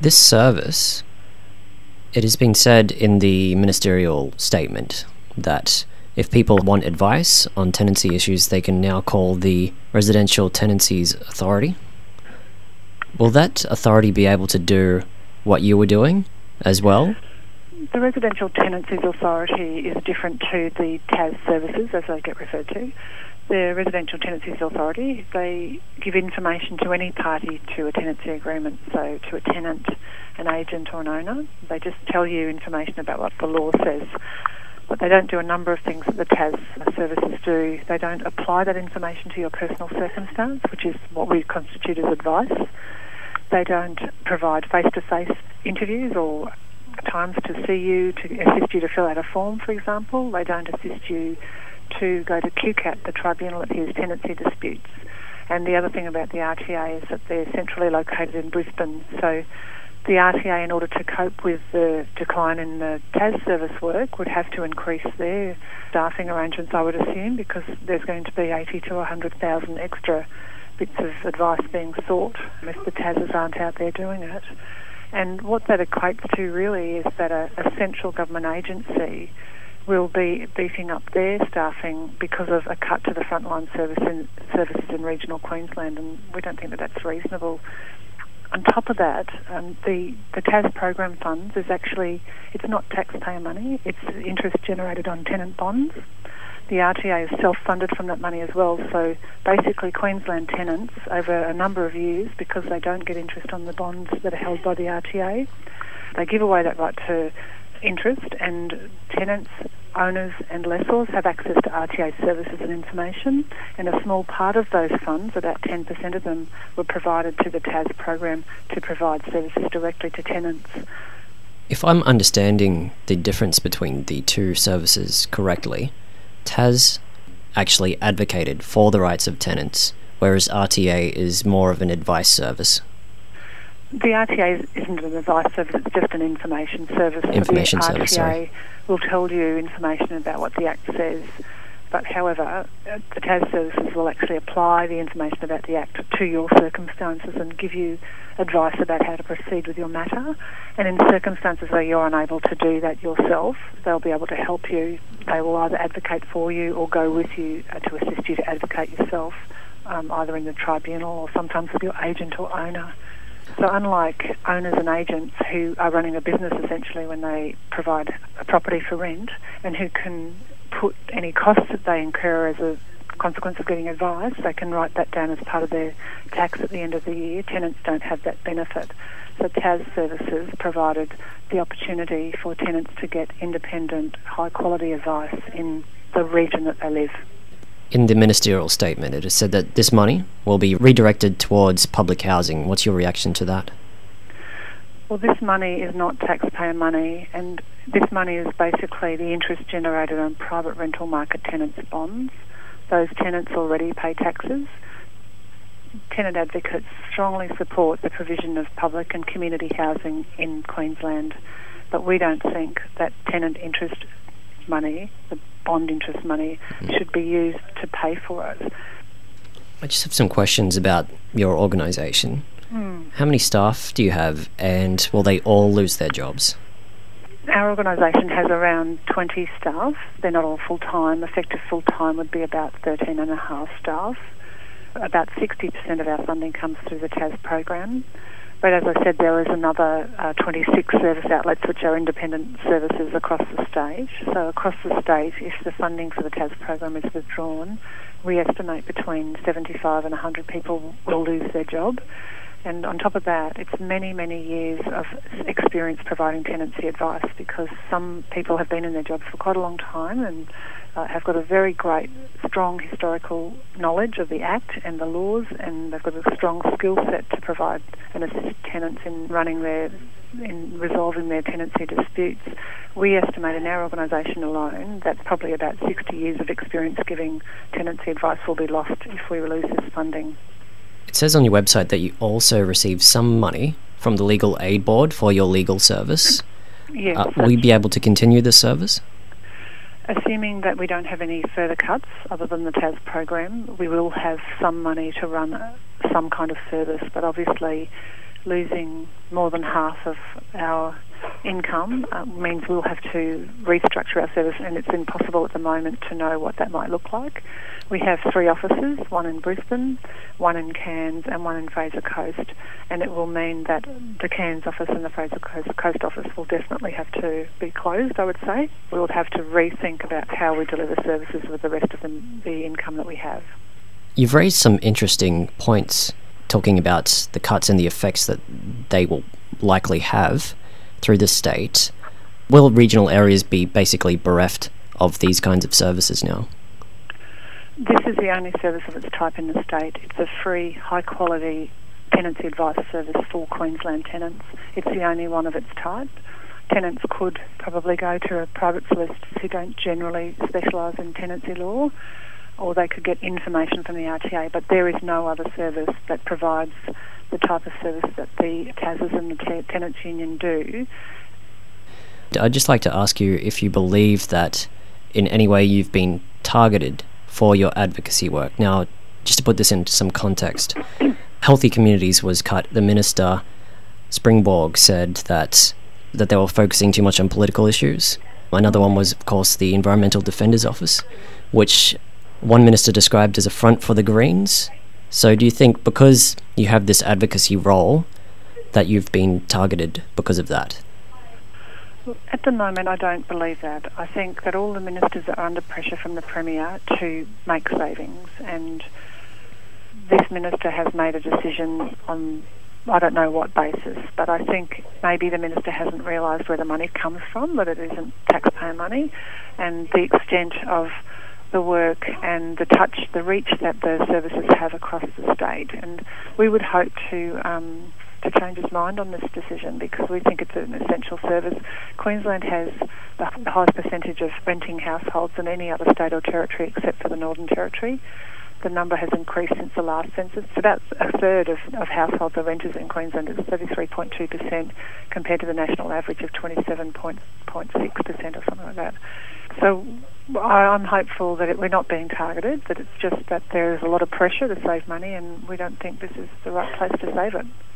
This service, it has been said in the ministerial statement that if people want advice on tenancy issues, they can now call the Residential Tenancies Authority. Will that authority be able to do what you were doing as well? The Residential Tenancies Authority is different to the TAS services, as they get referred to. The Residential Tenancies Authority, they give information to any party to a tenancy agreement, so to a tenant, an agent, or an owner. They just tell you information about what the law says. But they don't do a number of things that the TAS services do. They don't apply that information to your personal circumstance, which is what we constitute as advice. They don't provide face to face interviews or times to see you, to assist you to fill out a form, for example. They don't assist you to go to QCAT, the tribunal that hears tenancy disputes. And the other thing about the RTA is that they're centrally located in Brisbane. So the RTA, in order to cope with the decline in the TAS service work, would have to increase their staffing arrangements, I would assume, because there's going to be 80 to 100,000 extra bits of advice being sought if the TASs aren't out there doing it. And what that equates to really is that a, a central government agency will be beefing up their staffing because of a cut to the frontline service in, services in regional Queensland, and we don't think that that's reasonable. On top of that, um, the the TAS program funds is actually it's not taxpayer money; it's interest generated on tenant bonds the RTA is self-funded from that money as well. So basically, Queensland tenants over a number of years, because they don't get interest on the bonds that are held by the RTA, they give away that right to interest, and tenants, owners, and lessors have access to RTA services and information. And a small part of those funds, about 10% of them, were provided to the TAS program to provide services directly to tenants. If I'm understanding the difference between the two services correctly, TAS actually advocated for the rights of tenants, whereas RTA is more of an advice service. The RTA isn't an advice service, it's just an information service. Information the service, RTA sorry. will tell you information about what the Act says. But however, the TAS services will actually apply the information about the Act to your circumstances and give you advice about how to proceed with your matter. And in circumstances where you're unable to do that yourself, they'll be able to help you. They will either advocate for you or go with you uh, to assist you to advocate yourself, um, either in the tribunal or sometimes with your agent or owner. So, unlike owners and agents who are running a business essentially when they provide a property for rent and who can put any costs that they incur as a consequence of getting advice, they can write that down as part of their tax at the end of the year. Tenants don't have that benefit. So TAS services provided the opportunity for tenants to get independent, high quality advice in the region that they live. In the ministerial statement, it is said that this money will be redirected towards public housing. What's your reaction to that? Well, this money is not taxpayer money, and this money is basically the interest generated on private rental market tenants' bonds. Those tenants already pay taxes. Tenant advocates strongly support the provision of public and community housing in Queensland, but we don't think that tenant interest money, the bond interest money, mm. should be used to pay for it. I just have some questions about your organisation. Mm. How many staff do you have, and will they all lose their jobs? Our organisation has around 20 staff. They're not all full time. Effective full time would be about 13 and a half staff. About 60% of our funding comes through the TAS program. But as I said, there is another uh, 26 service outlets which are independent services across the state. So across the state, if the funding for the TAS program is withdrawn, we estimate between 75 and 100 people will lose their job. And on top of that, it's many, many years of experience providing tenancy advice because some people have been in their jobs for quite a long time and uh, have got a very great, strong historical knowledge of the Act and the laws, and they've got a strong skill set to provide and assist tenants in running their in resolving their tenancy disputes. We estimate in our organisation alone that probably about 60 years of experience giving tenancy advice will be lost if we lose this funding. It says on your website that you also receive some money from the Legal Aid Board for your legal service. Yes. Uh, will you be able to continue this service? Assuming that we don't have any further cuts other than the TAS program, we will have some money to run some kind of service, but obviously losing more than half of our income uh, means we'll have to restructure our service, and it's impossible at the moment to know what that might look like. We have three offices, one in Brisbane, one in Cairns, and one in Fraser Coast, and it will mean that the Cairns office and the Fraser Coast, Coast office will definitely have to be closed, I would say. We will have to rethink about how we deliver services with the rest of the, the income that we have. You've raised some interesting points talking about the cuts and the effects that they will likely have through the state. Will regional areas be basically bereft of these kinds of services now? This is the only service of its type in the state. It's a free, high quality tenancy advice service for Queensland tenants. It's the only one of its type. Tenants could probably go to a private solicitors who don't generally specialise in tenancy law, or they could get information from the RTA, but there is no other service that provides the type of service that the TASs and the Tenants Union do. I'd just like to ask you if you believe that in any way you've been targeted for your advocacy work. Now, just to put this into some context, Healthy Communities was cut. The minister, Springborg, said that that they were focusing too much on political issues. Another one was, of course, the Environmental Defender's Office, which one minister described as a front for the Greens. So, do you think because you have this advocacy role that you've been targeted because of that? At the moment, I don't believe that. I think that all the ministers are under pressure from the Premier to make savings, and this minister has made a decision on I don't know what basis, but I think maybe the minister hasn't realised where the money comes from, that it isn't taxpayer money, and the extent of the work and the touch, the reach that the services have across the state. And we would hope to um, to change his mind on this decision because we think it's an essential service. Queensland has the highest percentage of renting households than any other state or territory except for the Northern Territory. The number has increased since the last census. It's about a third of, of households are renters in Queensland. It's 33.2% compared to the national average of 27.6% or something like that. So I'm hopeful that it, we're not being targeted, that it's just that there is a lot of pressure to save money and we don't think this is the right place to save it.